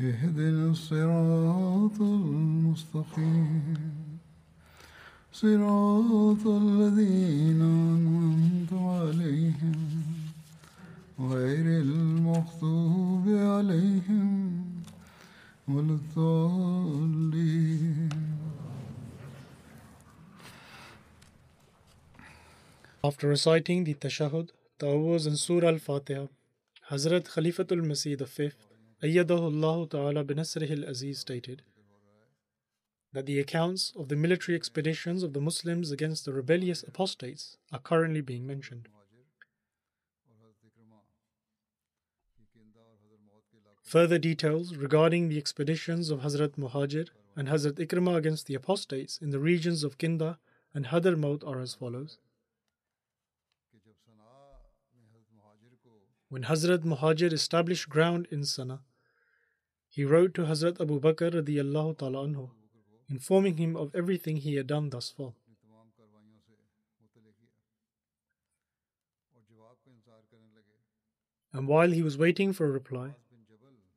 اهدنا الصراط المستقيم صراط الذين أنعمت عليهم غير المغضوب عليهم ولا الضالين After reciting the Tashahud, Ta'awuz and Surah Al-Fatiha, Hazrat Khalifatul Masih V, Ayyadahullah Ta'ala binasrih al-Aziz stated that the accounts of the military expeditions of the Muslims against the rebellious apostates are currently being mentioned. Further details regarding the expeditions of Hazrat Muhajir and Hazrat Ikrimah against the apostates in the regions of Kinda and Hadramaut are as follows. When Hazrat Muhajir established ground in Sana, he wrote to Hazrat Abu Bakr radiallahu ta'ala anhu, informing him of everything he had done thus far. And while he was waiting for a reply,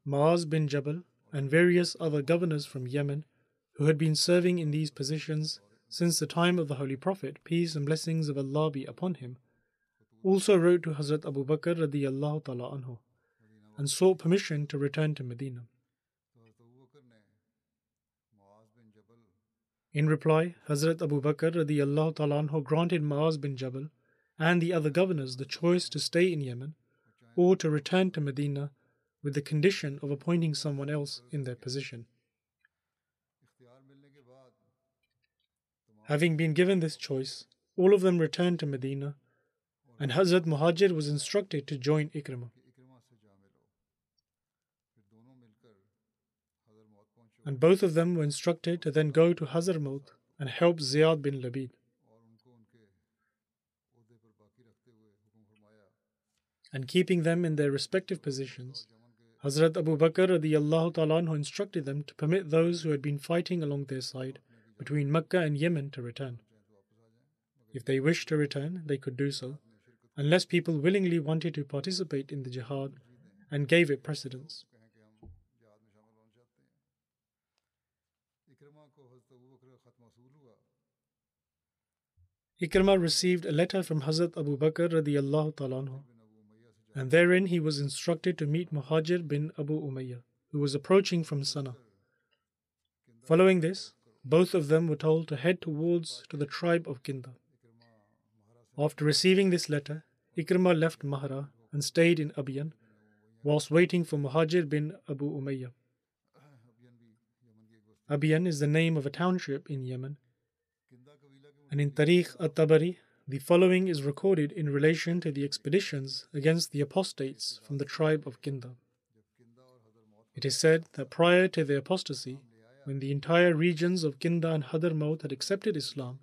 Maaz bin Jabal and various other governors from Yemen who had been serving in these positions since the time of the Holy Prophet, peace and blessings of Allah be upon him, also wrote to Hazrat Abu Bakr radiallahu ta'ala anhu and sought permission to return to Medina. In reply, Hazrat Abu Bakr anhu granted Maaz bin Jabal and the other governors the choice to stay in Yemen or to return to Medina with the condition of appointing someone else in their position. Having been given this choice, all of them returned to Medina, and Hazrat Muhajir was instructed to join Ikrimah. And both of them were instructed to then go to Hazar and help Ziyad bin Labid. And keeping them in their respective positions, Hazrat Abu Bakr radiallahu ta'ala instructed them to permit those who had been fighting along their side between Mecca and Yemen to return. If they wished to return, they could do so, unless people willingly wanted to participate in the jihad and gave it precedence. Ikrimah received a letter from Hazrat Abu Bakr radiallahu ta'ala and therein he was instructed to meet Muhajir bin Abu Umayyah, who was approaching from Sana. Following this, both of them were told to head towards to the tribe of Kinda. After receiving this letter, Ikrimah left Mahra and stayed in Abiyan, whilst waiting for Muhajir bin Abu Umayyah. Abiyan is the name of a township in Yemen. And in Tarikh at-Tabari, the following is recorded in relation to the expeditions against the apostates from the tribe of Kinda. It is said that prior to their apostasy, when the entire regions of Kinda and Hadramaut had accepted Islam,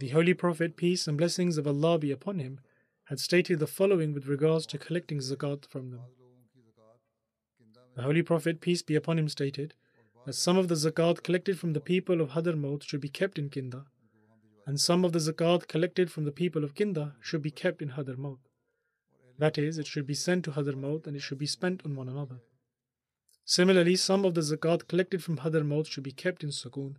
the Holy Prophet, peace and blessings of Allah be upon him, had stated the following with regards to collecting zakat from them. The Holy Prophet, peace be upon him, stated that some of the zakat collected from the people of Hadramaut should be kept in Kinda, and some of the zakat collected from the people of Kinda should be kept in Hadramaut. That is, it should be sent to Hadramaut and it should be spent on one another. Similarly, some of the zakat collected from Hadramaut should be kept in Sukun,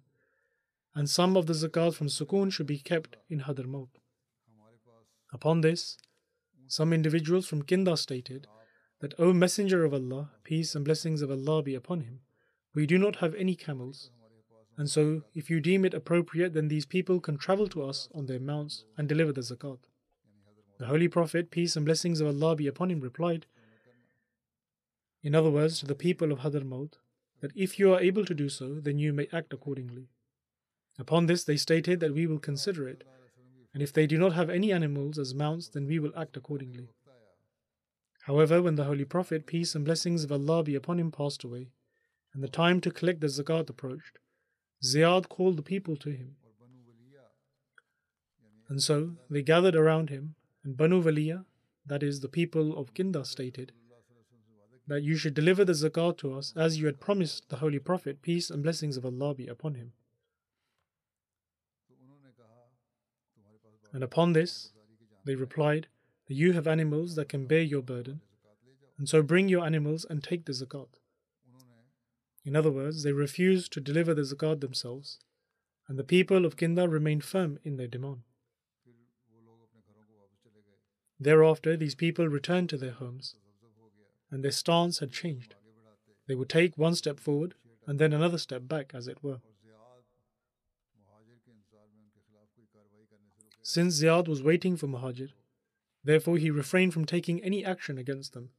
and some of the zakat from Sukun should be kept in Hadramaut. Upon this, some individuals from Kinda stated that, O Messenger of Allah, peace and blessings of Allah be upon him, we do not have any camels. And so, if you deem it appropriate, then these people can travel to us on their mounts and deliver the zakat. The Holy Prophet, peace and blessings of Allah be upon him, replied, in other words, to the people of Hadramaut, that if you are able to do so, then you may act accordingly. Upon this, they stated that we will consider it, and if they do not have any animals as mounts, then we will act accordingly. However, when the Holy Prophet, peace and blessings of Allah be upon him, passed away, and the time to collect the zakat approached, Ziyad called the people to him. And so they gathered around him, and Banu Waliya, that is, the people of Kinda, stated that you should deliver the zakat to us as you had promised the Holy Prophet, peace and blessings of Allah be upon him. And upon this, they replied, that you have animals that can bear your burden, and so bring your animals and take the zakat. In other words, they refused to deliver the zakat themselves, and the people of Kinda remained firm in their demand. Thereafter, these people returned to their homes, and their stance had changed. They would take one step forward and then another step back, as it were. Since Ziyad was waiting for Muhajir, therefore he refrained from taking any action against them.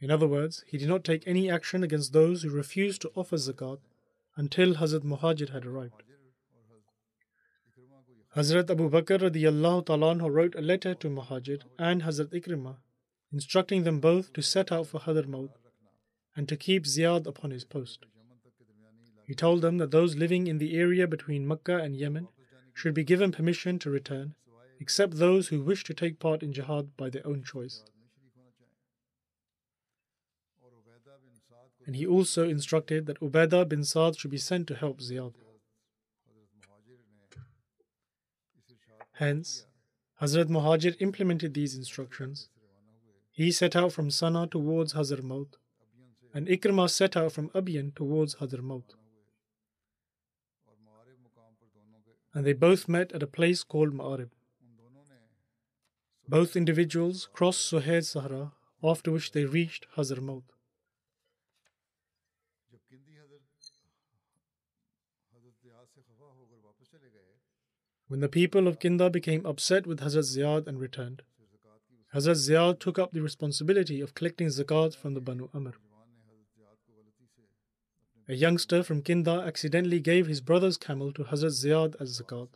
In other words, he did not take any action against those who refused to offer zakat until Hazrat Muhajir had arrived. Hazrat Abu Bakr radiallahu ta'ala wrote a letter to Muhajir and Hazrat Ikrimah, instructing them both to set out for Hadramaut and to keep Ziyad upon his post. He told them that those living in the area between Mecca and Yemen should be given permission to return, except those who wish to take part in jihad by their own choice. And he also instructed that Ubaidah bin Saad should be sent to help Ziyad. Hence, Hazrat Muhajir implemented these instructions. He set out from Sana towards Hadramaut, and Ikrimah set out from Abyan towards Hadramaut. And they both met at a place called Ma'arib. Both individuals crossed Suhaid Sahara, after which they reached Hadramaut. When the people of Kinda became upset with Hazrat Ziyad and returned, Hazrat Ziyad took up the responsibility of collecting zakat from the Banu Amr. A youngster from Kinda accidentally gave his brother's camel to Hazrat Ziyad as zakat.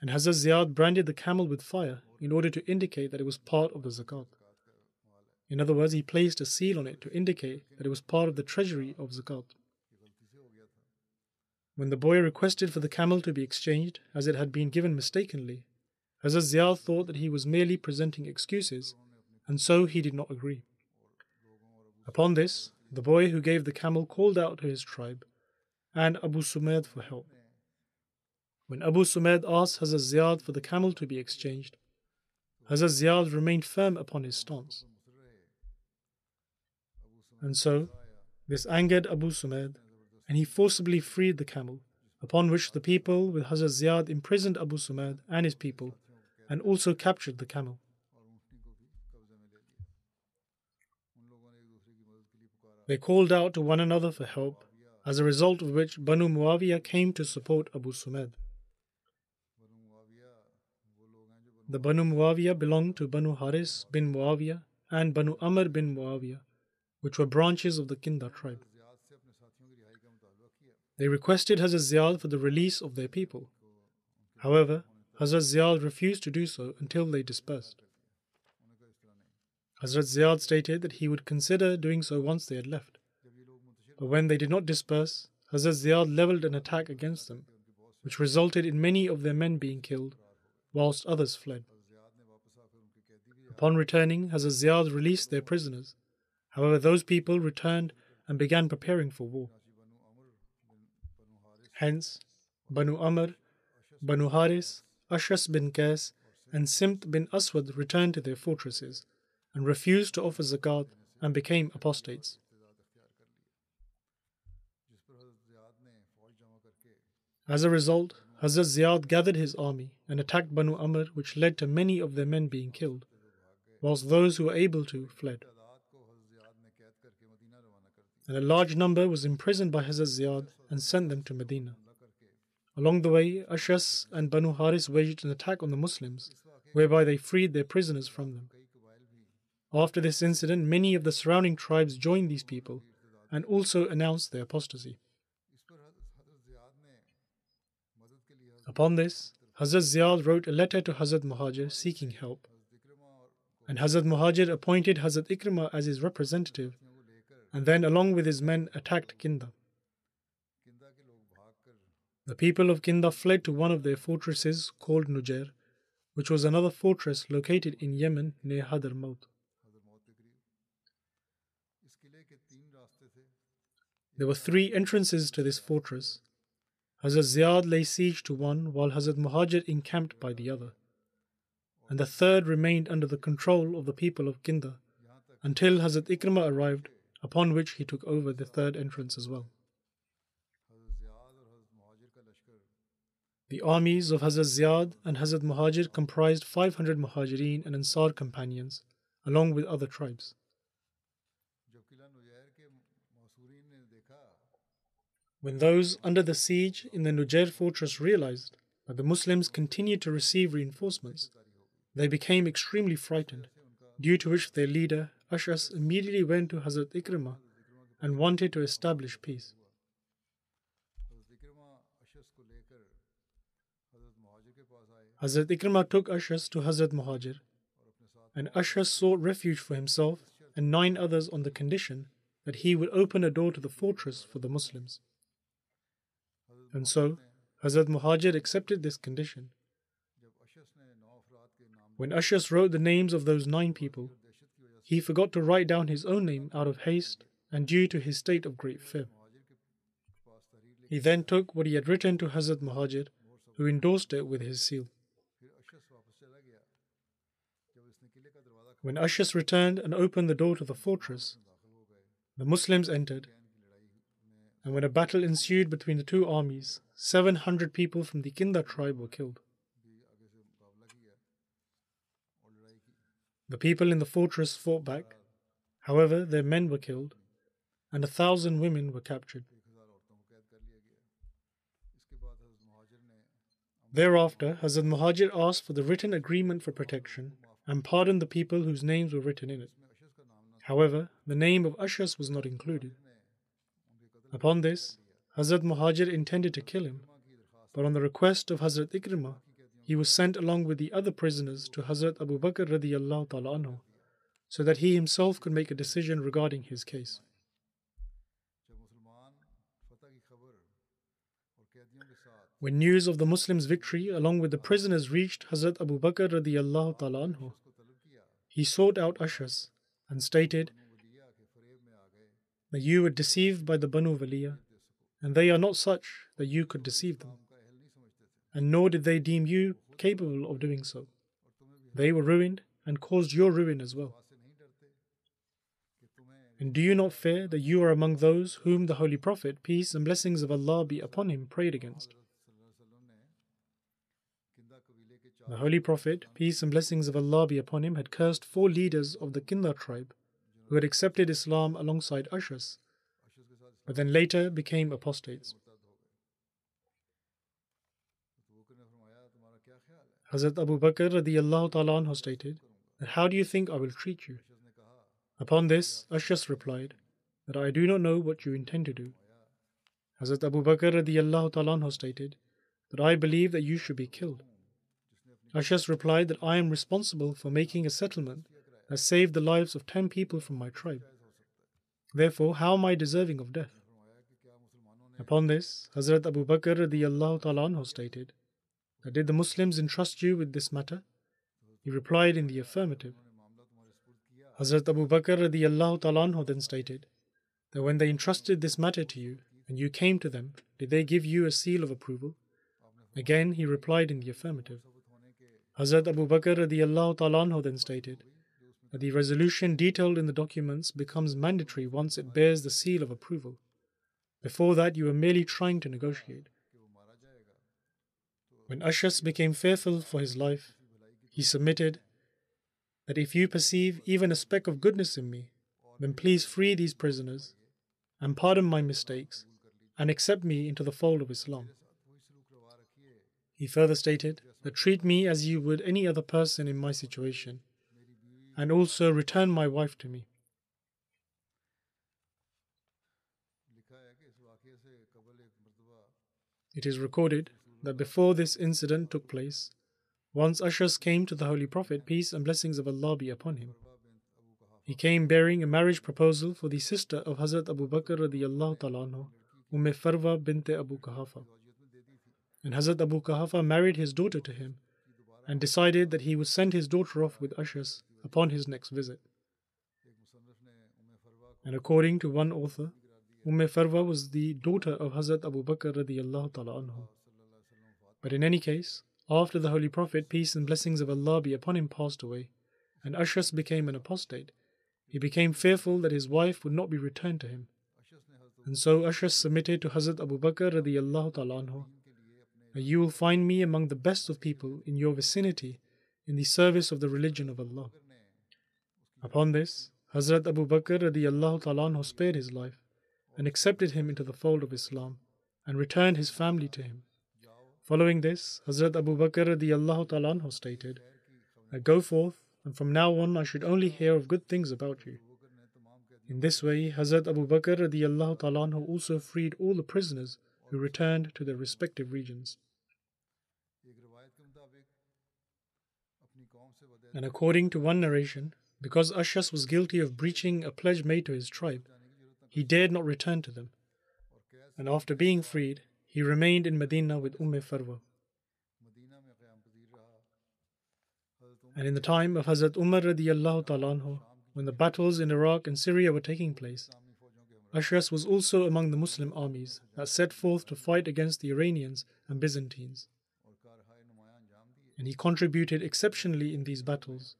And Hazrat Ziyad branded the camel with fire in order to indicate that it was part of the zakat. In other words, he placed a seal on it to indicate that it was part of the treasury of zakat. When the boy requested for the camel to be exchanged, as it had been given mistakenly, Hazrat Ziyad thought that he was merely presenting excuses, and so he did not agree. Upon this, the boy who gave the camel called out to his tribe and Abu Sumaid for help. When Abu Sumaid asked Hazrat Ziyad for the camel to be exchanged, Hazrat Ziyad remained firm upon his stance. And so, this angered Abu Sumaid and he forcibly freed the camel, upon which the people with Hazrat Ziyad imprisoned Abu Sumad and his people and also captured the camel. They called out to one another for help, as a result of which Banu Muawiyah came to support Abu Sumad. The Banu Muawiyah belonged to Banu Haris bin Muawiyah and Banu Amr bin Muawiyah, which were branches of the Kinda tribe. They requested Hazrat Ziyad for the release of their people. However, Hazrat Ziyad refused to do so until they dispersed. Hazrat Ziyad stated that he would consider doing so once they had left. But when they did not disperse, Hazrat Ziyad leveled an attack against them, which resulted in many of their men being killed, whilst others fled. Upon returning, Hazrat Ziyad released their prisoners. However, those people returned and began preparing for war. Hence, Banu Amr, Banu Haris, Ashas bin Qais, and Simt bin Aswad returned to their fortresses and refused to offer zakat and became apostates. As a result, Hazrat Ziyad gathered his army and attacked Banu Amr, which led to many of their men being killed, whilst those who were able to fled. And a large number was imprisoned by Hazrat Ziyad and sent them to Medina. Along the way, Ashas and Banu Haris waged an attack on the Muslims, whereby they freed their prisoners from them. After this incident, many of the surrounding tribes joined these people and also announced their apostasy. Upon this, Hazrat Ziyad wrote a letter to Hazrat Muhajir seeking help. And Hazrat Muhajir appointed Hazrat Ikrimah as his representative, and then, along with his men, attacked Kinda. The people of Kinda fled to one of their fortresses called Nujair, which was another fortress located in Yemen near Hadramaut. There were three entrances to this fortress. Hazrat Ziyad lay siege to one, while Hazrat Muhajir encamped by the other. And the third remained under the control of the people of Kinda until Hazrat Ikrimah arrived, upon which he took over the third entrance as well. The armies of Hazrat Ziyad and Hazrat Muhajir comprised 500 Muhajirin and Ansar companions, along with other tribes. When those under the siege in the Nujair fortress realized that the Muslims continued to receive reinforcements, they became extremely frightened, due to which their leader, Ashas, immediately went to Hazrat Ikrimah and wanted to establish peace. Hazrat Ikrimah took Ashas to Hazrat Muhajir, and Ashas sought refuge for himself and nine others on the condition that he would open a door to the fortress for the Muslims. And so, Hazrat Muhajir accepted this condition. When Ashas wrote the names of those nine people, he forgot to write down his own name out of haste and due to his state of great fear. He then took what he had written to Hazrat Muhajir, who endorsed it with his seal. When Ashas returned and opened the door to the fortress, the Muslims entered and when a battle ensued between the two armies, 700 people from the Kinda tribe were killed. The people in the fortress fought back. However, their men were killed, and a thousand women were captured. Thereafter, Hazrat Muhajir asked for the written agreement for protection and pardoned the people whose names were written in it. However, the name of Ashas was not included. Upon this, Hazrat Muhajir intended to kill him, but on the request of Hazrat Ikrimah, he was sent along with the other prisoners to Hazrat Abu Bakr radiallahu ta'ala anhu, so that he himself could make a decision regarding his case. When news of the Muslims' victory along with the prisoners reached Hazrat Abu Bakr radiallahu ta'ala he sought out Ashas and stated that you were deceived by the Banu Waliya, and they are not such that you could deceive them. And nor did they deem you capable of doing so. They were ruined and caused your ruin as well. And do you not fear that you are among those whom the Holy Prophet, peace and blessings of Allah be upon him, prayed against? The Holy Prophet, peace and blessings of Allah be upon him, had cursed four leaders of the Kinda tribe who had accepted Islam alongside Ashas, but then later became apostates. Hazrat Abu Bakr radiallahu ta'ala stated how do you think I will treat you? Upon this, Ashas replied that I do not know what you intend to do. Hazrat Abu Bakr radiallahu ta'ala stated that I believe that you should be killed. Ashas replied that I am responsible for making a settlement has saved the lives of ten people from my tribe. Therefore, how am I deserving of death? Upon this, Hazrat Abu Bakr ta'ala stated, that did the Muslims entrust you with this matter? He replied in the affirmative. Hazrat Abu Bakr ta'ala then stated, that when they entrusted this matter to you, and you came to them, did they give you a seal of approval? Again, he replied in the affirmative. Hazrat Abu Bakr ta'ala then stated, that the resolution detailed in the documents becomes mandatory once it bears the seal of approval. Before that, you were merely trying to negotiate. When Ashas became fearful for his life, he submitted that if you perceive even a speck of goodness in me, then please free these prisoners and pardon my mistakes and accept me into the fold of Islam. He further stated that treat me as you would any other person in my situation and also return my wife to me. It is recorded that before this incident took place, once Ashas came to the Holy Prophet, peace and blessings of Allah be upon him. He came bearing a marriage proposal for the sister of Hazrat Abu Bakr radiallahu ta'ala Umm Farwa bint Abu Kahafa. And Hazrat Abu Kahafa married his daughter to him and decided that he would send his daughter off with Ashas upon his next visit. And according to one author, Umm Farwa was the daughter of Hazrat Abu Bakr ta'ala anhu. But in any case, after the Holy Prophet, peace and blessings of Allah be upon him, passed away, and Ashas became an apostate, he became fearful that his wife would not be returned to him. And so Ashas submitted to Hazrat Abu Bakr radiallahu ta'ala anhu, you will find me among the best of people in your vicinity in the service of the religion of Allah. Upon this, Hazrat Abu Bakr radiallahu ta'ala spared his life and accepted him into the fold of Islam and returned his family to him. Following this, Hazrat Abu Bakr radiallahu ta'ala stated, I go forth and from now on I should only hear of good things about you. In this way, Hazrat Abu Bakr radiallahu ta'ala also freed all the prisoners who returned to their respective regions. And according to one narration, because Ashas was guilty of breaching a pledge made to his tribe, he dared not return to them. And after being freed, he remained in Medina with Umm Farwa. And in the time of Hazrat Umar when the battles in Iraq and Syria were taking place, Ashas was also among the Muslim armies that set forth to fight against the Iranians and Byzantines. And he contributed exceptionally in these battles,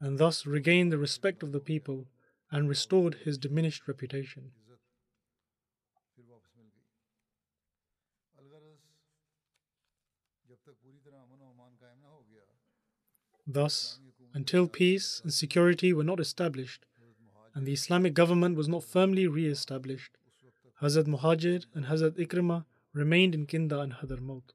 and thus regained the respect of the people and restored his diminished reputation. Thus, until peace and security were not established, and the Islamic government was not firmly re established, Hazrat Muhajir and Hazrat Ikrimah remained in Kinda and Hadramaut.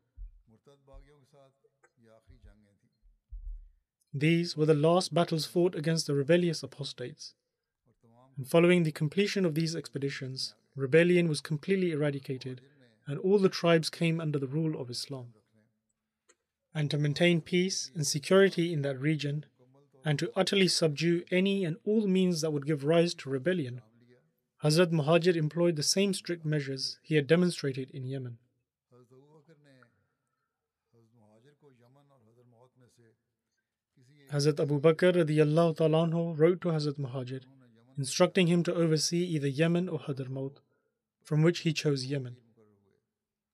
These were the last battles fought against the rebellious apostates. And following the completion of these expeditions, rebellion was completely eradicated and all the tribes came under the rule of Islam and to maintain peace and security in that region, and to utterly subdue any and all means that would give rise to rebellion, Hazrat Muhajir employed the same strict measures he had demonstrated in Yemen. Hazrat Abu Bakr wrote to Hazrat Muhajir, instructing him to oversee either Yemen or Hadramaut, from which he chose Yemen.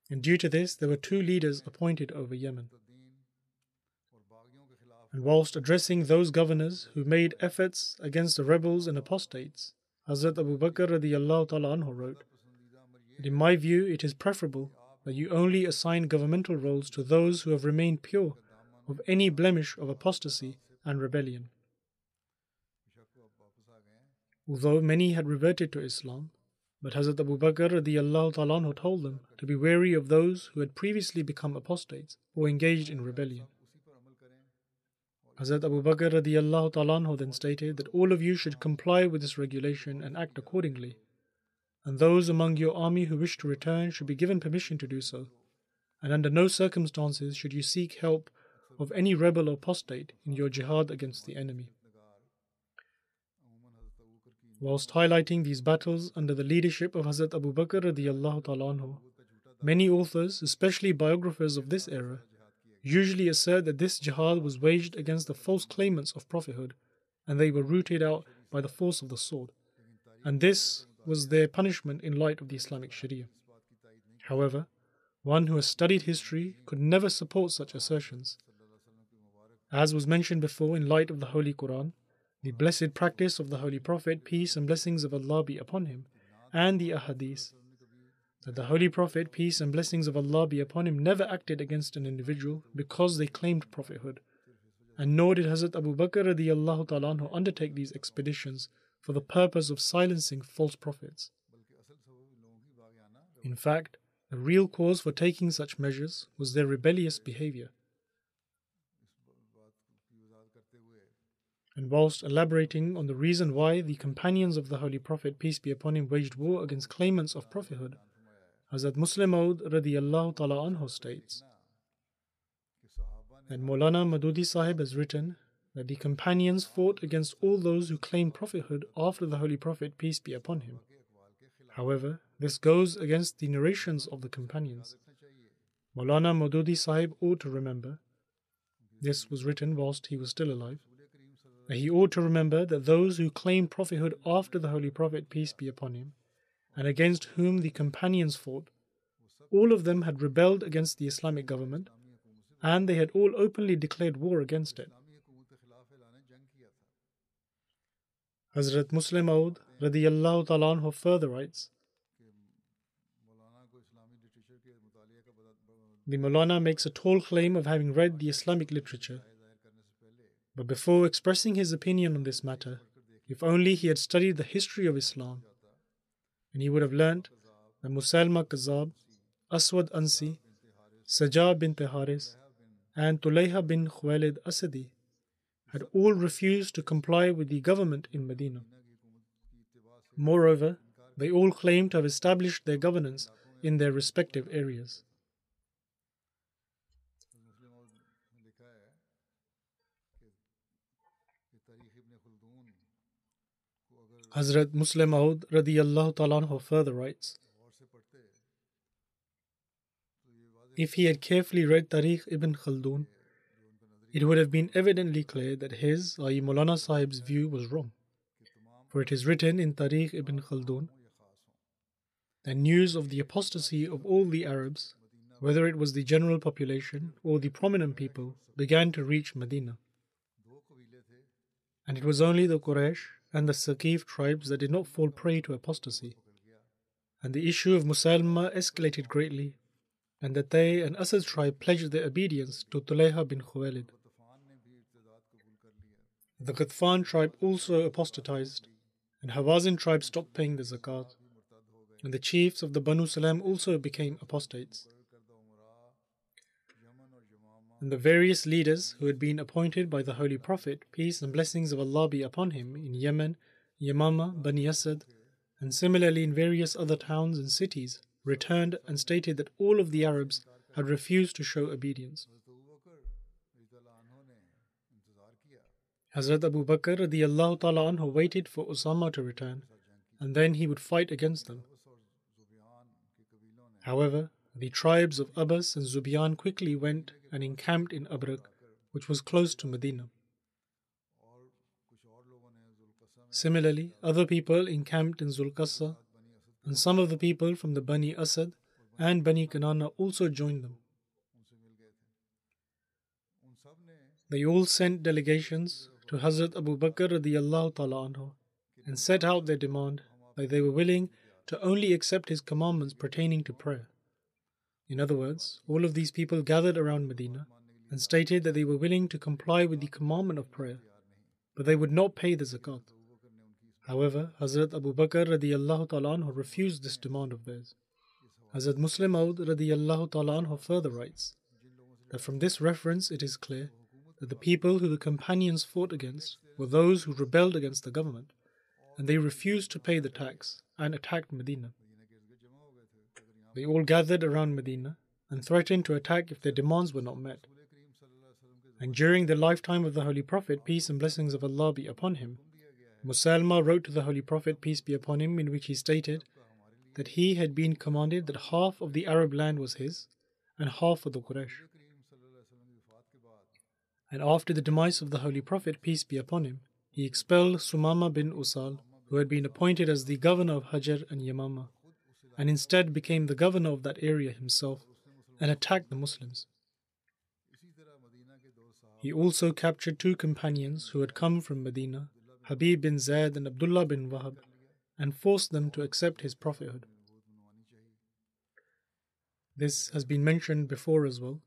And due to this, there were two leaders appointed over Yemen. And whilst addressing those governors who made efforts against the rebels and apostates, Hazrat Abu Bakr radiallahu ta'ala anhu wrote, In my view, it is preferable that you only assign governmental roles to those who have remained pure of any blemish of apostasy and rebellion. Although many had reverted to Islam, but Hazrat Abu Bakr radiallahu anhu told them to be wary of those who had previously become apostates or engaged in rebellion. Hazrat Abu Bakr radiallahu ta'ala then stated that all of you should comply with this regulation and act accordingly. And those among your army who wish to return should be given permission to do so. And under no circumstances should you seek help of any rebel or apostate in your jihad against the enemy. Whilst highlighting these battles under the leadership of Hazrat Abu Bakr radiallahu ta'ala many authors, especially biographers of this era, usually assert that this jihad was waged against the false claimants of prophethood, and they were rooted out by the force of the sword. And this was their punishment in light of the Islamic Sharia. However, one who has studied history could never support such assertions. As was mentioned before in light of the Holy Quran, the blessed practice of the Holy Prophet, peace and blessings of Allah be upon him, and the Ahadith, that the Holy Prophet, peace and blessings of Allah be upon him, never acted against an individual because they claimed prophethood, and nor did Hazrat Abu Bakr radiallahu ta'ala undertake these expeditions for the purpose of silencing false prophets. In fact, the real cause for taking such measures was their rebellious behavior. And whilst elaborating on the reason why the companions of the Holy Prophet, peace be upon him, waged war against claimants of prophethood, Hazrat Musleh Maud radiallahu ta'ala anhu states that Maulana Maududi Sahib has written that the companions fought against all those who claimed prophethood after the Holy Prophet, peace be upon him. However, this goes against the narrations of the companions. Maulana Maududi Sahib ought to remember, this was written whilst he was still alive, he ought to remember that those who claim prophethood after the Holy Prophet, peace be upon him, and against whom the companions fought, all of them had rebelled against the Islamic government, and they had all openly declared war against it. Hazrat Musleh Maud radiallahu ta'ala further writes, The Maulana makes a tall claim of having read the Islamic literature. But before expressing his opinion on this matter, if only he had studied the history of Islam, and he would have learned that Musalma Kazab, Aswad Ansi, Sajab bin Haris, and Tulayha bin Khuwailid Asadi had all refused to comply with the government in Medina. Moreover, they all claimed to have established their governance in their respective areas. Hazrat Musleh Maud radiallahu ta'ala further writes, If he had carefully read Tarikh ibn Khaldun, it would have been evidently clear that his, i.e. Maulana Sahib's view was wrong. For it is written in Tarikh ibn Khaldun that news of the apostasy of all the Arabs, whether it was the general population or the prominent people, began to reach Medina. And it was only the Quraysh and the Saqif tribes that did not fall prey to apostasy. And the issue of Musalma escalated greatly, and that they and Asad's tribe pledged their obedience to Tulayha bin Khuwailid. The Ghatfan tribe also apostatized, and Hawazin tribe stopped paying the zakat, and the chiefs of the Banu Salam also became apostates. And the various leaders who had been appointed by the Holy Prophet, peace and blessings of Allah be upon him, in Yemen, Yamama, Bani Asad, and similarly in various other towns and cities, returned and stated that all of the Arabs had refused to show obedience. Hazrat Abu Bakr radiallahu ta'ala anhu waited for Usama to return, and then he would fight against them. However, the tribes of Abbas and Zubiyan quickly went and encamped in Abrak, which was close to Medina. Similarly, other people encamped in Zulqassa, and some of the people from the Bani Asad and Bani Kanana also joined them. They all sent delegations to Hazrat Abu Bakr ta'ala and set out their demand that they were willing to only accept his commandments pertaining to prayer. In other words, all of these people gathered around Medina and stated that they were willing to comply with the commandment of prayer, but they would not pay the zakat. However, Hazrat Abu Bakr radiallahu ta'ala refused this demand of theirs. Hazrat Musleh Maud radiallahu ta'ala further writes that from this reference it is clear that the people who the companions fought against were those who rebelled against the government, and they refused to pay the tax and attacked Medina. They all gathered around Medina and threatened to attack if their demands were not met. And during the lifetime of the Holy Prophet, peace and blessings of Allah be upon him, Musalma wrote to the Holy Prophet, peace be upon him, in which he stated that he had been commanded that half of the Arab land was his and half of the Quraysh. And after the demise of the Holy Prophet, peace be upon him, he expelled Sumama bin Usal, who had been appointed as the governor of Hajar and Yamama and instead became the governor of that area himself and attacked the Muslims. He also captured two companions who had come from Medina, Habib bin Zaid and Abdullah bin Wahab, and forced them to accept his prophethood. This has been mentioned before as well,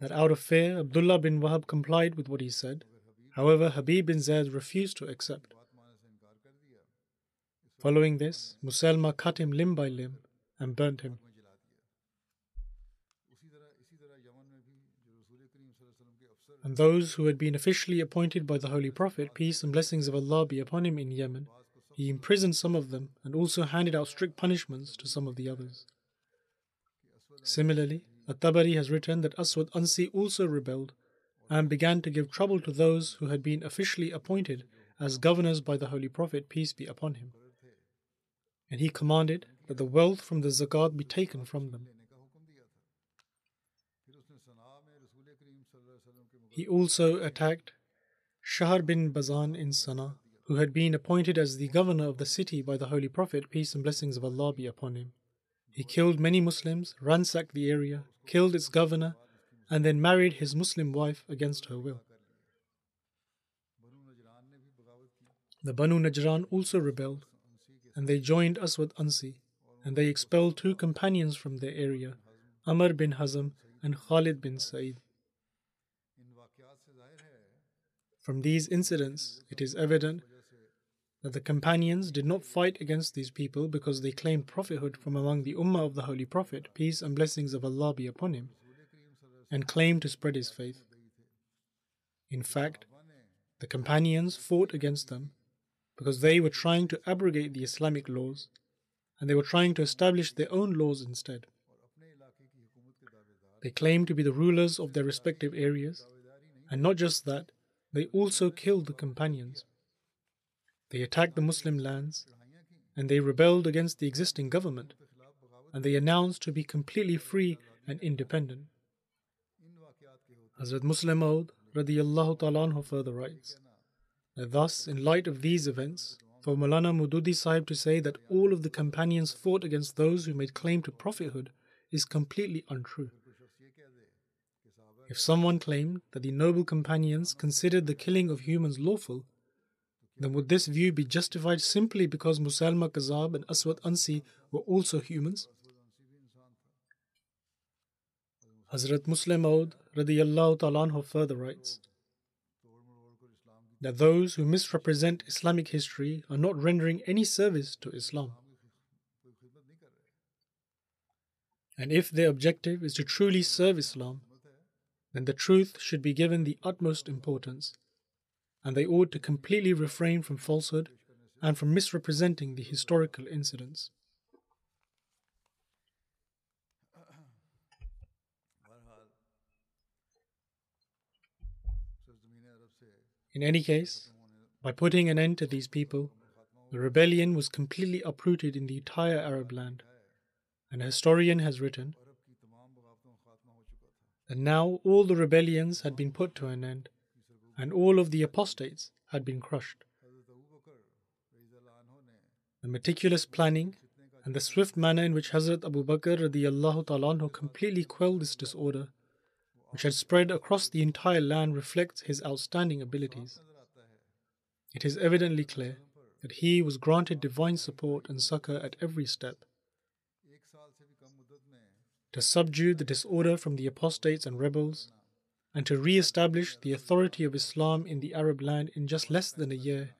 that out of fear Abdullah bin Wahab complied with what he said. However, Habib bin Zayd refused to accept. Following this, Musalma cut him limb by limb and burnt him. And those who had been officially appointed by the Holy Prophet, peace and blessings of Allah be upon him in Yemen, he imprisoned some of them and also handed out strict punishments to some of the others. Similarly, At-Tabari has written that Aswad Ansi also rebelled and began to give trouble to those who had been officially appointed as governors by the Holy Prophet, peace be upon him. And he commanded that the wealth from the zakat be taken from them. He also attacked Shahr bin Bazan in Sana, who had been appointed as the governor of the city by the Holy Prophet, peace and blessings of Allah be upon him. He killed many Muslims, ransacked the area, killed its governor, and then married his Muslim wife against her will. The Banu Najran also rebelled, and they joined Aswad Ansi, and they expelled two companions from their area, Amr bin Hazm and Khalid bin Sa'id. From these incidents, it is evident that the companions did not fight against these people because they claimed prophethood from among the Ummah of the Holy Prophet, peace and blessings of Allah be upon him, and claimed to spread his faith. In fact, the companions fought against them because they were trying to abrogate the Islamic laws and they were trying to establish their own laws instead. They claimed to be the rulers of their respective areas, and not just that, they also killed the companions. They attacked the Muslim lands and they rebelled against the existing government and they announced to be completely free and independent. Hazrat Musleh Maud radiallahu ta'ala further writes thus, in light of these events, for Maulana Maududi Sahib to say that all of the companions fought against those who made claim to prophethood is completely untrue. If someone claimed that the noble companions considered the killing of humans lawful, then would this view be justified simply because Musalma Kazab and Aswad Ansi were also humans? Hazrat Musleh Maud radiyallahu ta'ala further writes that those who misrepresent Islamic history are not rendering any service to Islam. And if their objective is to truly serve Islam, then the truth should be given the utmost importance, and they ought to completely refrain from falsehood and from misrepresenting the historical incidents. In any case, by putting an end to these people, the rebellion was completely uprooted in the entire Arab land. An historian has written and now all the rebellions had been put to an end, and all of the apostates had been crushed. The meticulous planning and the swift manner in which Hazrat Abu Bakr radiallahu completely quelled this disorder, which had spread across the entire land, reflects his outstanding abilities. It is evidently clear that he was granted divine support and succor at every step to subdue the disorder from the apostates and rebels, and to re establish the authority of Islam in the Arab land in just less than a year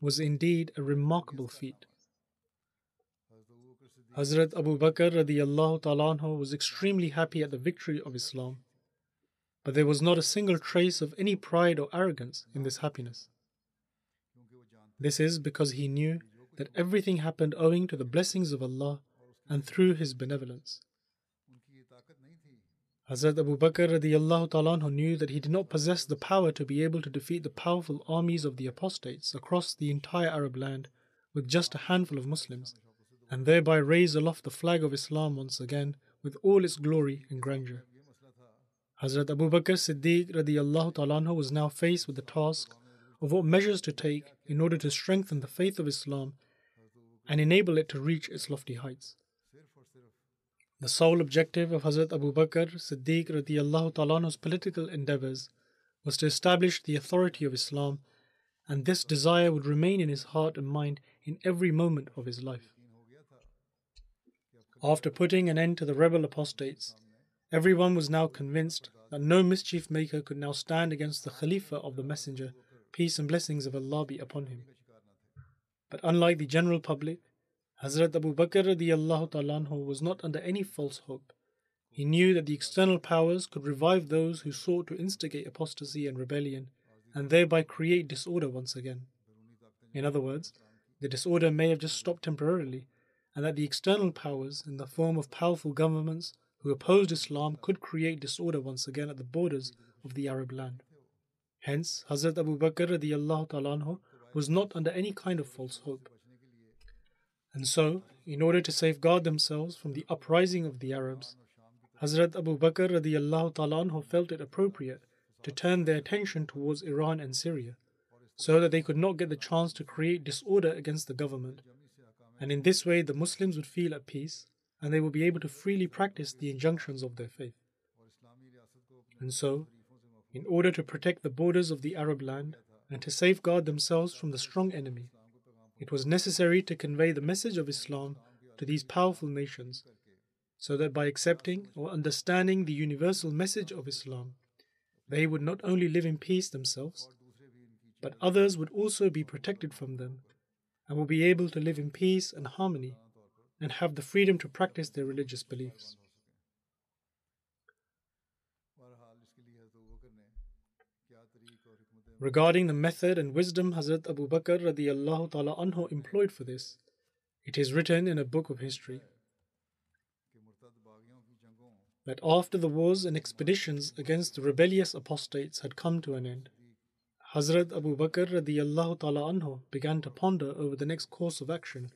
was indeed a remarkable feat. Hazrat Abu Bakr radiallahu was extremely happy at the victory of Islam, but there was not a single trace of any pride or arrogance in this happiness. This is because he knew that everything happened owing to the blessings of Allah and through His benevolence. Hazrat Abu Bakr radiallahu ta'ala knew that he did not possess the power to be able to defeat the powerful armies of the apostates across the entire Arab land with just a handful of Muslims, and thereby raise aloft the flag of Islam once again with all its glory and grandeur. Hazrat Abu Bakr Siddiq radiallahu was now faced with the task of what measures to take in order to strengthen the faith of Islam and enable it to reach its lofty heights. The sole objective of Hazrat Abu Bakr Siddiq radiallahu political endeavors was to establish the authority of Islam, and this desire would remain in his heart and mind in every moment of his life. After putting an end to the rebel apostates, Everyone was now convinced that no mischief maker could now stand against the Khalifa of the Messenger, peace and blessings of Allah be upon him. But unlike the general public, Hazrat Abu Bakr radiallahu was not under any false hope. He knew that the external powers could revive those who sought to instigate apostasy and rebellion and thereby create disorder once again. In other words, the disorder may have just stopped temporarily, and that the external powers, in the form of powerful governments who opposed Islam, could create disorder once again at the borders of the Arab land. Hence, Hazrat Abu Bakr anhu was not under any kind of false hope. And so, in order to safeguard themselves from the uprising of the Arabs, Hazrat Abu Bakr anhu felt it appropriate to turn their attention towards Iran and Syria, so that they could not get the chance to create disorder against the government. And in this way, the Muslims would feel at peace and they will be able to freely practice the injunctions of their faith. And so, in order to protect the borders of the Arab land and to safeguard themselves from the strong enemy, it was necessary to convey the message of Islam to these powerful nations, so that by accepting or understanding the universal message of Islam, they would not only live in peace themselves, but others would also be protected from them and will be able to live in peace and harmony and have the freedom to practice their religious beliefs. Regarding the method and wisdom Hazrat Abu Bakr radiallahu ta'ala anhu employed for this, it is written in a book of history that after the wars and expeditions against the rebellious apostates had come to an end, Hazrat Abu Bakr radiallahu ta'ala anhu began to ponder over the next course of action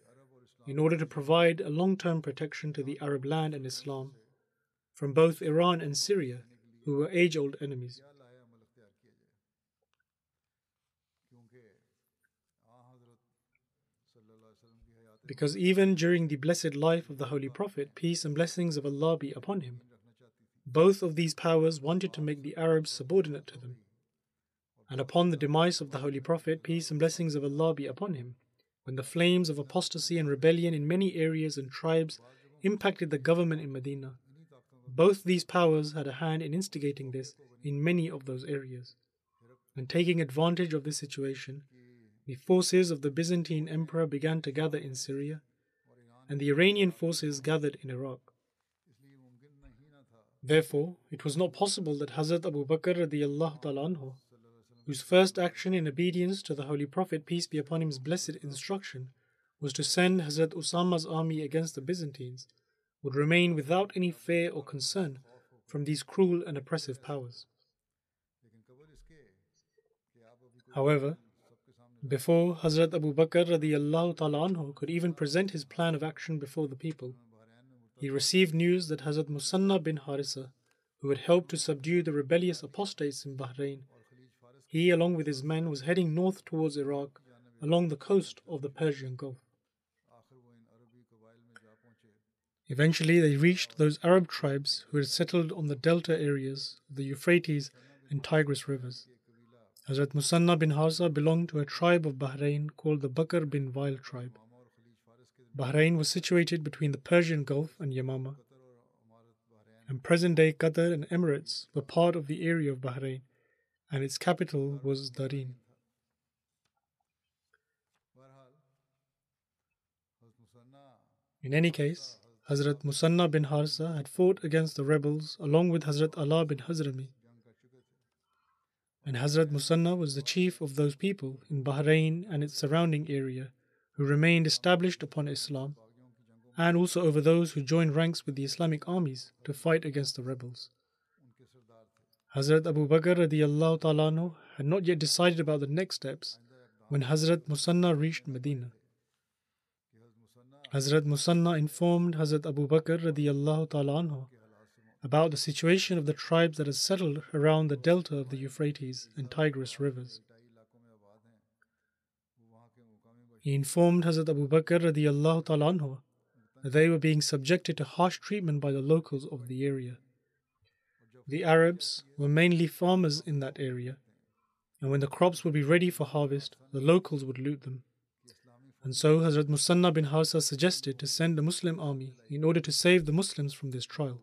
in order to provide a long term protection to the Arab land and Islam from both Iran and Syria, who were age old enemies. Because even during the blessed life of the Holy Prophet, peace and blessings of Allah be upon him, both of these powers wanted to make the Arabs subordinate to them. And upon the demise of the Holy Prophet, peace and blessings of Allah be upon him, when the flames of apostasy and rebellion in many areas and tribes impacted the government in Medina, both these powers had a hand in instigating this in many of those areas. And taking advantage of this situation, the forces of the Byzantine Emperor began to gather in Syria, and the Iranian forces gathered in Iraq. Therefore, it was not possible that Hazrat Abu Bakr whose first action in obedience to the Holy Prophet, peace be upon him's blessed instruction, was to send Hazrat Usama's army against the Byzantines, would remain without any fear or concern from these cruel and oppressive powers. However, before Hazrat Abu Bakr anhu could even present his plan of action before the people, he received news that Hazrat Musanna bin Harisa, who had helped to subdue the rebellious apostates in Bahrain, he, along with his men, was heading north towards Iraq along the coast of the Persian Gulf. Eventually, they reached those Arab tribes who had settled on the delta areas of the Euphrates and Tigris rivers. Hazrat Musanna bin Harisa belonged to a tribe of Bahrain called the Bakr bin Wail tribe. Bahrain was situated between the Persian Gulf and Yamama, and present day Qatar and Emirates were part of the area of Bahrain, and its capital was Darin. In any case, Hazrat Musanna bin Harsa had fought against the rebels along with Hazrat Ala bin Hazrami. And Hazrat Musanna was the chief of those people in Bahrain and its surrounding area who remained established upon Islam, and also over those who joined ranks with the Islamic armies to fight against the rebels. Hazrat Abu Bakr radiallahu ta'ala had not yet decided about the next steps when Hazrat Musanna reached Medina. Hazrat Musanna informed Hazrat Abu Bakr radiallahu ta'ala about the situation of the tribes that had settled around the delta of the Euphrates and Tigris rivers. He informed Hazrat Abu Bakr radiallahu ta'ala that they were being subjected to harsh treatment by the locals of the area. The Arabs were mainly farmers in that area, and when the crops would be ready for harvest, the locals would loot them. And so Hazrat Musanna bin Harsa suggested to send a Muslim army in order to save the Muslims from this trial.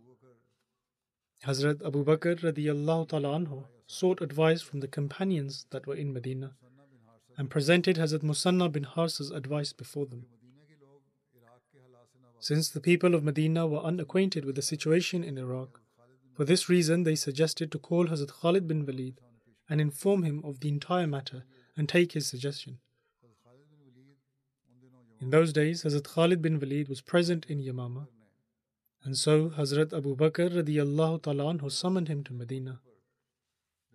Hazrat Abu Bakr radiallahu ta'ala anhu sought advice from the companions that were in Medina and presented Hazrat Musanna bin Harsa's advice before them. Since the people of Medina were unacquainted with the situation in Iraq, for this reason they suggested to call Hazrat Khalid bin Walid and inform him of the entire matter and take his suggestion. In those days, Hazrat Khalid bin Walid was present in Yamama, and so Hazrat Abu Bakr radiallahu ta'ala summoned him to Medina.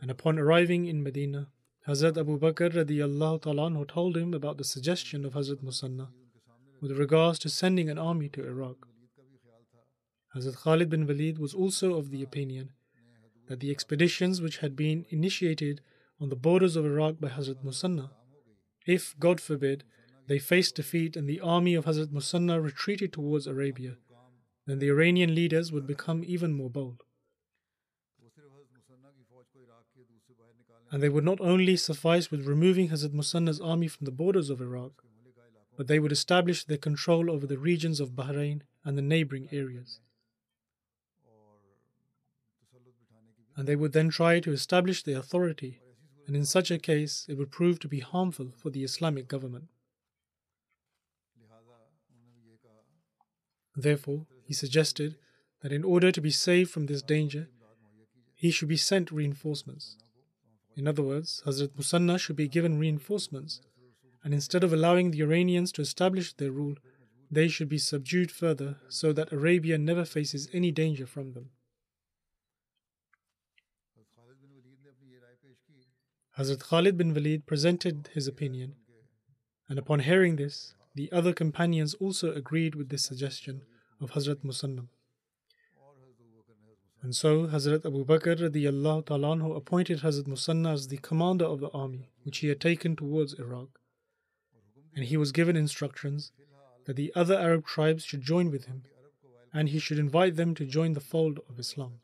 And upon arriving in Medina, Hazrat Abu Bakr radiallahu ta'ala told him about the suggestion of Hazrat Musanna with regards to sending an army to Iraq. Hazrat Khalid bin Walid was also of the opinion that the expeditions which had been initiated on the borders of Iraq by Hazrat Musanna, if, God forbid, they faced defeat and the army of Hazrat Musanna retreated towards Arabia, then the Iranian leaders would become even more bold. And they would not only suffice with removing Hazrat Musanna's army from the borders of Iraq, but they would establish their control over the regions of Bahrain and the neighboring areas. And they would then try to establish their authority, and in such a case it would prove to be harmful for the Islamic government. Therefore, he suggested that in order to be saved from this danger, he should be sent reinforcements. In other words, Hazrat Musanna should be given reinforcements, and instead of allowing the Iranians to establish their rule, they should be subdued further so that Arabia never faces any danger from them. Hazrat Khalid bin Walid presented his opinion, and upon hearing this, the other companions also agreed with this suggestion of Hazrat Musanna. And so Hazrat Abu Bakr radiallahu ta'ala appointed Hazrat Musanna as the commander of the army which he had taken towards Iraq. And he was given instructions that the other Arab tribes should join with him, and he should invite them to join the fold of Islam.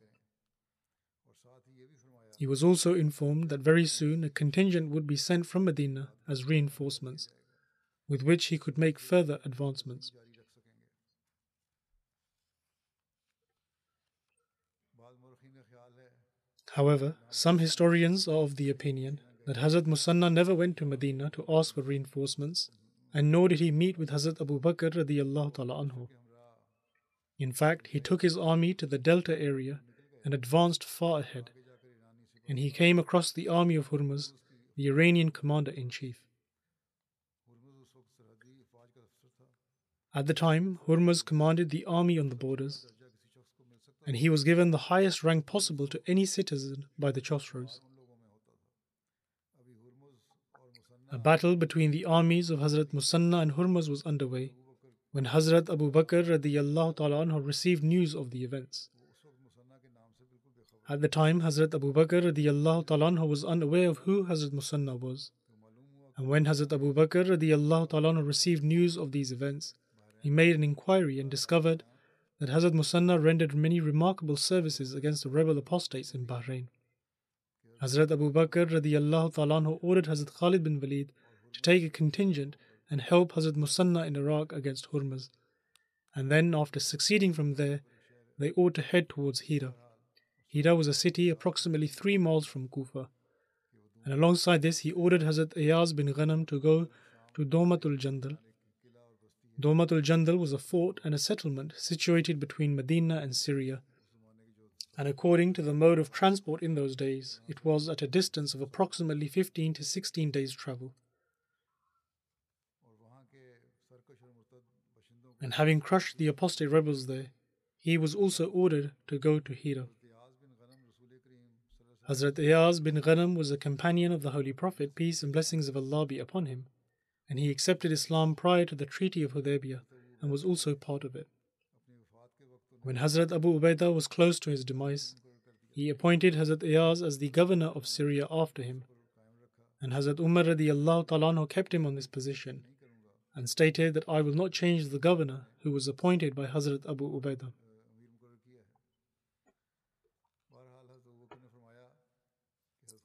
He was also informed that very soon a contingent would be sent from Medina as reinforcements, with which he could make further advancements. However, some historians are of the opinion that Hazrat Musanna never went to Medina to ask for reinforcements, and nor did he meet with Hazrat Abu Bakr radiallahu anhu. In fact, he took his army to the Delta area and advanced far ahead, and he came across the army of Hurmuz, the Iranian commander in chief. At the time, Hurmuz commanded the army on the borders, and he was given the highest rank possible to any citizen by the Chosroes. A battle between the armies of Hazrat Musanna and Hurmuz was underway when Hazrat Abu Bakr radiallahu ta'ala received news of the events. At the time, Hazrat Abu Bakr radiallahu was unaware of who Hazrat Musanna was. And when Hazrat Abu Bakr radiallahu received news of these events, he made an inquiry and discovered that Hazrat Musanna rendered many remarkable services against the rebel apostates in Bahrain. Hazrat Abu Bakr radiallahu ordered Hazrat Khalid bin Walid to take a contingent and help Hazrat Musanna in Iraq against Hurmuz. And then, after succeeding from there, they ought to head towards Hira. Hira was a city approximately three miles from Kufa. And alongside this, he ordered Hazrat Ayaz bin Ghanam to go to Domatul Jandal Domatul Jandal was a fort and a settlement situated between Medina and Syria. And according to the mode of transport in those days, it was at a distance of approximately 15 to 16 days' travel. And having crushed the apostate rebels there, he was also ordered to go to Hira. Hazrat Ayaz bin Ghanam was a companion of the Holy Prophet, peace and blessings of Allah be upon him and he accepted Islam prior to the Treaty of Hudaybiyah and was also part of it. When Hazrat Abu Ubaidah was close to his demise, he appointed Hazrat Ayaz as the governor of Syria after him, and Hazrat Umar radiallahu ta'ala kept him on this position and stated that I will not change the governor who was appointed by Hazrat Abu Ubaidah.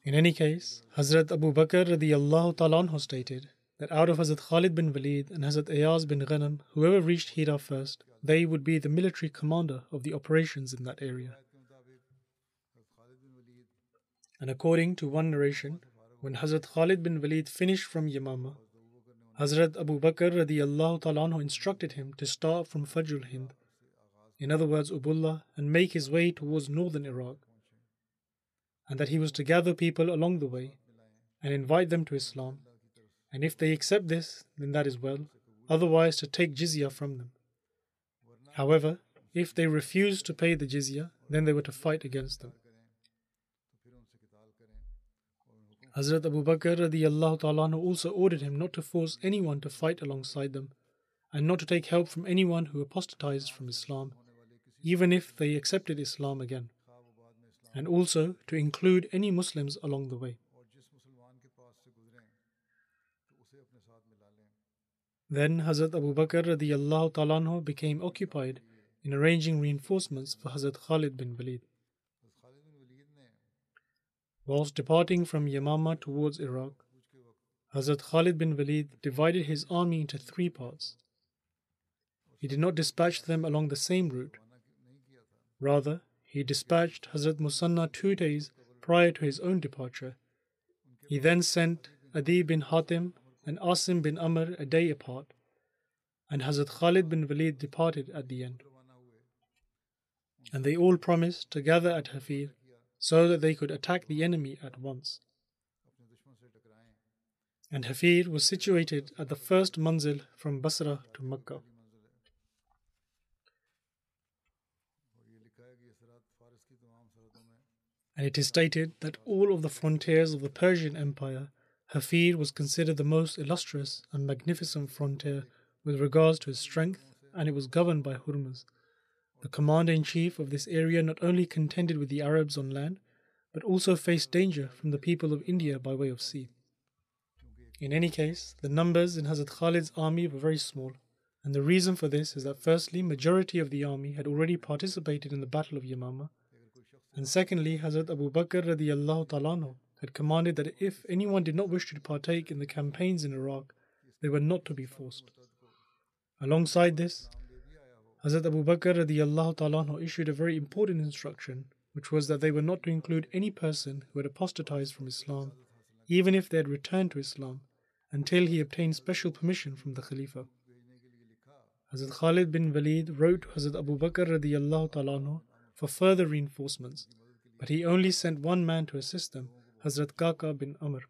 In any case, Hazrat Abu Bakr radiallahu ta'ala stated that out of Hazrat Khalid bin Walid and Hazrat Ayaz bin Ghanam, whoever reached Hira first, they would be the military commander of the operations in that area. And according to one narration, when Hazrat Khalid bin Walid finished from Yamama, Hazrat Abu Bakr radiallahu ta'ala instructed him to start from Farj Hind, in other words, Ubullah, and make his way towards northern Iraq, and that he was to gather people along the way and invite them to Islam, and if they accept this, then that is well, otherwise to take jizya from them. However, if they refused to pay the jizya, then they were to fight against them. Hazrat Abu Bakr radiallahu also ordered him not to force anyone to fight alongside them and not to take help from anyone who apostatized from Islam, even if they accepted Islam again, and also to include any Muslims along the way. Then Hazrat Abu Bakr radiallahu ta'ala became occupied in arranging reinforcements for Hazrat Khalid bin Walid. Whilst departing from Yamama towards Iraq, Hazrat Khalid bin Walid divided his army into three parts. He did not dispatch them along the same route. Rather, he dispatched Hazrat Musanna two days prior to his own departure. He then sent Adi bin Hatim and Asim bin Amr a day apart, and Hazrat Khalid bin Walid departed at the end. And they all promised to gather at Hafir so that they could attack the enemy at once. And Hafir was situated at the first manzil from Basra to Makkah. And it is stated that all of the frontiers of the Persian Empire, Hafir was considered the most illustrious and magnificent frontier with regards to its strength, and it was governed by Hurmuz. The commander in chief of this area not only contended with the Arabs on land, but also faced danger from the people of India by way of sea. In any case, the numbers in Hazrat Khalid's army were very small, and the reason for this is that firstly, majority of the army had already participated in the Battle of Yamama, and secondly, Hazrat Abu Bakr radiallahu ta'ala had commanded that if anyone did not wish to partake in the campaigns in Iraq, they were not to be forced. Alongside this, Hazrat Abu Bakr radiallahu ta'ala issued a very important instruction, which was that they were not to include any person who had apostatized from Islam, even if they had returned to Islam, until he obtained special permission from the Khalifa. Hazrat Khalid bin Walid wrote to Hazrat Abu Bakr radiallahu ta'ala for further reinforcements, but he only sent one man to assist them, Hazrat Kaka bin Amr.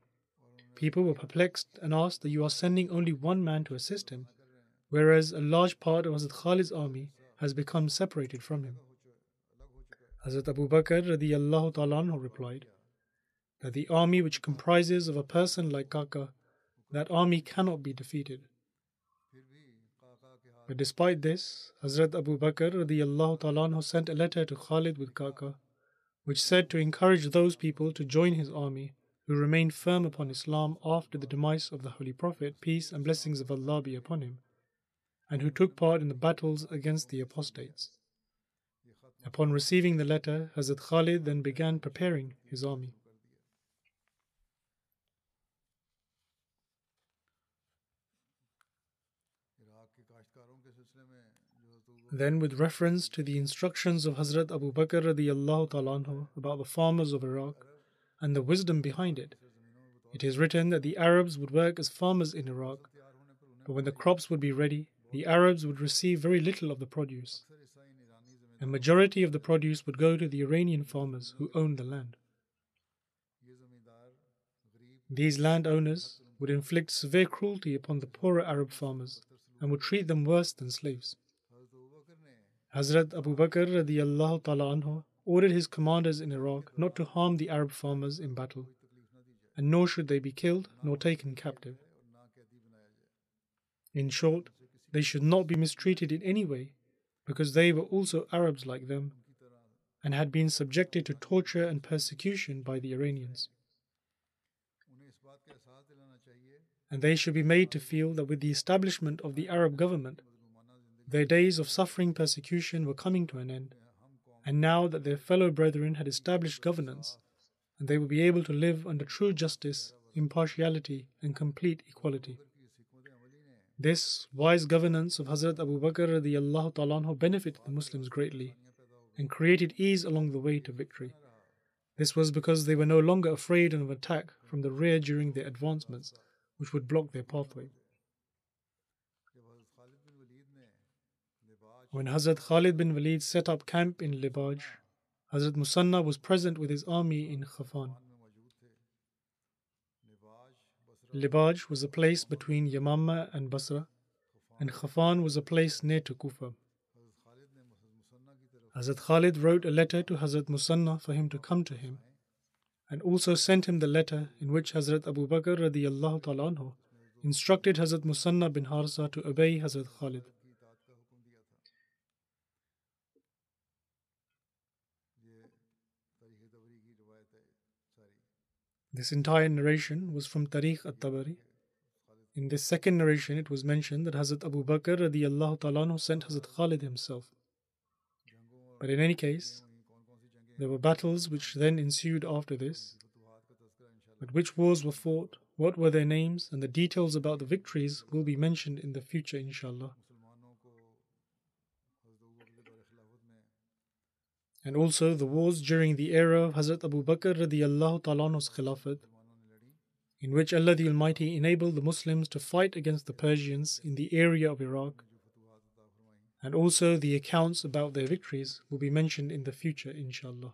People were perplexed and asked that you are sending only one man to assist him whereas a large part of Hazrat Khalid's army has become separated from him. Hazrat Abu Bakr radiallahu ta'ala replied that the army which comprises of a person like Kaka, that army cannot be defeated. But despite this, Hazrat Abu Bakr ta'ala sent a letter to Khalid with Kaka, which said to encourage those people to join his army who remained firm upon Islam after the demise of the Holy Prophet, peace and blessings of Allah be upon him and who took part in the battles against the apostates. Upon receiving the letter, Hazrat Khalid then began preparing his army. Then, with reference to the instructions of Hazrat Abu Bakr radiallahu about the farmers of Iraq and the wisdom behind it, it is written that the Arabs would work as farmers in Iraq, but when the crops would be ready, the Arabs would receive very little of the produce. A majority of the produce would go to the Iranian farmers who owned the land. These landowners would inflict severe cruelty upon the poorer Arab farmers and would treat them worse than slaves. Hazrat Abu Bakr radiallahu ta'ala anhu ordered his commanders in Iraq not to harm the Arab farmers in battle, and nor should they be killed nor taken captive. In short, they should not be mistreated in any way, because they were also Arabs like them and had been subjected to torture and persecution by the Iranians. And they should be made to feel that with the establishment of the Arab government, their days of suffering persecution were coming to an end, and now that their fellow brethren had established governance, and they would be able to live under true justice, impartiality, and complete equality. This wise governance of Hazrat Abu Bakr ta'ala benefited the Muslims greatly and created ease along the way to victory. This was because they were no longer afraid of attack from the rear during their advancements, which would block their pathway. When Hazrat Khalid bin Walid set up camp in Libaj, Hazrat Musanna was present with his army in Khafan. Libaj was a place between Yamama and Basra, and Khafan was a place near to Kufa. Hazrat Khalid wrote a letter to Hazrat Musanna for him to come to him, and also sent him the letter in which Hazrat Abu Bakr radiallahu ta'ala instructed Hazrat Musanna bin Harsa to obey Hazrat Khalid. This entire narration was from Tarikh at-Tabari. In this second narration, it was mentioned that Hazrat Abu Bakr radiallahu sent Hazrat Khalid himself. But in any case, there were battles which then ensued after this. But which wars were fought, what were their names, and the details about the victories will be mentioned in the future, inshallah. And also the wars during the era of Hazrat Abu Bakr radiallahu ta'ala's Khilafat, in which Allah the Almighty enabled the Muslims to fight against the Persians in the area of Iraq, and also the accounts about their victories will be mentioned in the future, inshallah.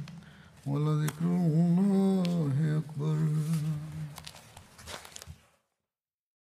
ولذكر الله أكبر.